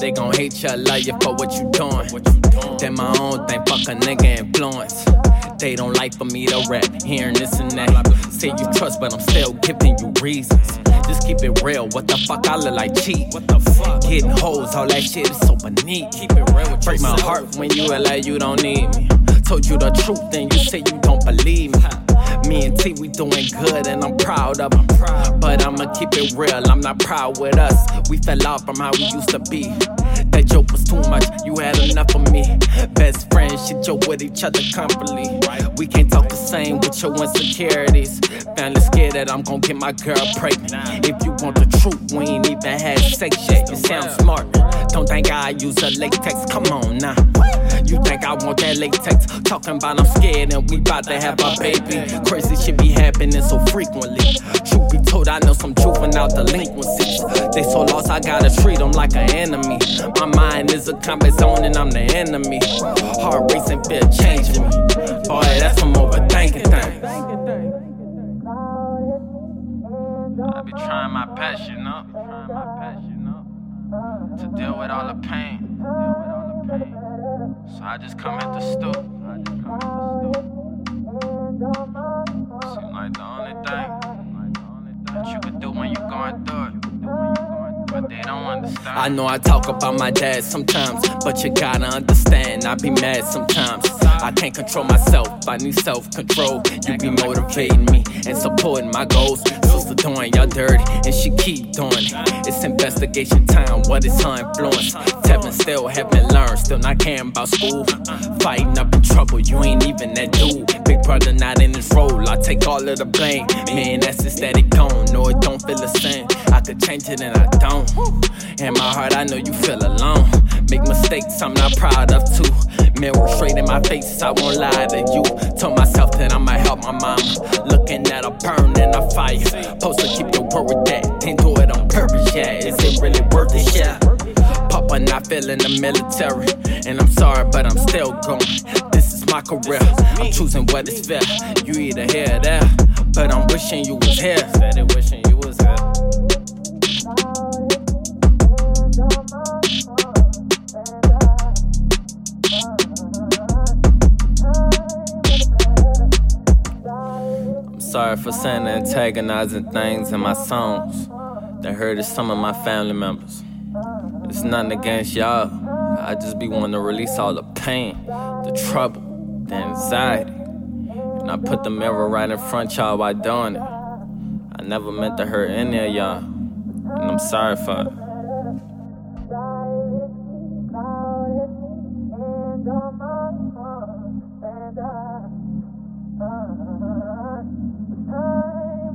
They gon' hate you, love you for what you doing. Then my own thing, fuck a nigga influence. They don't like for me to rap, hearing this and that. Say you trust, but I'm still giving you reasons. Just keep it real. What the fuck? I look like cheat. What the fuck? Getting hoes, all that shit is so beneath. Keep it real. Break my heart when you like you don't need me. Told you the truth, then you say you don't believe me. Me and T, we doing good, and I'm proud of them. But I'ma keep it real, I'm not proud with us. We fell off from how we used to be. That joke was too much, you had enough of me. Best friends should joke with each other comfortably. We can't talk the same with your insecurities. Family scared that I'm gonna get my girl pregnant. If you want the truth, we ain't even had sex yet. You sound smart. Don't think I use a latex, come on now. You think I want that latex? Talking about I'm scared and we bout to have a baby. Crazy shit be happening so frequently. Truth be told, I know some juvenile delinquencies. They so lost, I gotta treat them like an enemy. My mind is a combat zone and I'm the enemy. Heart racing, fear changing me. Boy, that's some overthinking things. I be trying my you know. Trying my. To deal with all the pain. Deal with all the pain. So I just come at the stoop. Seem like the only thing that you can do when you going through it. But they don't understand. I know I talk about my dad sometimes, but you gotta understand. I be mad sometimes. I can't control myself, I need self control. You be motivating me and supporting my goals. Sister doing y'all dirty, and she keep doing it. It's investigation time, what is her influence? Tevin still haven't learned, still not caring about school. Fighting up in trouble, you ain't even that dude. Big brother not in his role, I take all of the blame. Man, that's just that it no, it don't the could change it and I don't. In my heart, I know you feel alone. Make mistakes I'm not proud of too. Mirror straight in my face, I won't lie to you. Told myself that I might help my mom. Looking at a burn in a fire. Supposed to keep your word with that. Didn't do it on purpose, yeah. Is it really worth it, yeah? Papa not feeling the military. And I'm sorry, but I'm still going. This is my career. I'm choosing what is fair. You either here or there. But I'm wishing you was here. Steady wishing you was here. Sorry for saying the antagonizing things in my songs that hurted some of my family members. It's nothing against y'all. I just be wanting to release all the pain, the trouble, the anxiety. And I put the mirror right in front y'all while doing it. I never meant to hurt any of y'all. And I'm sorry for it.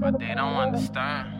But they don't understand.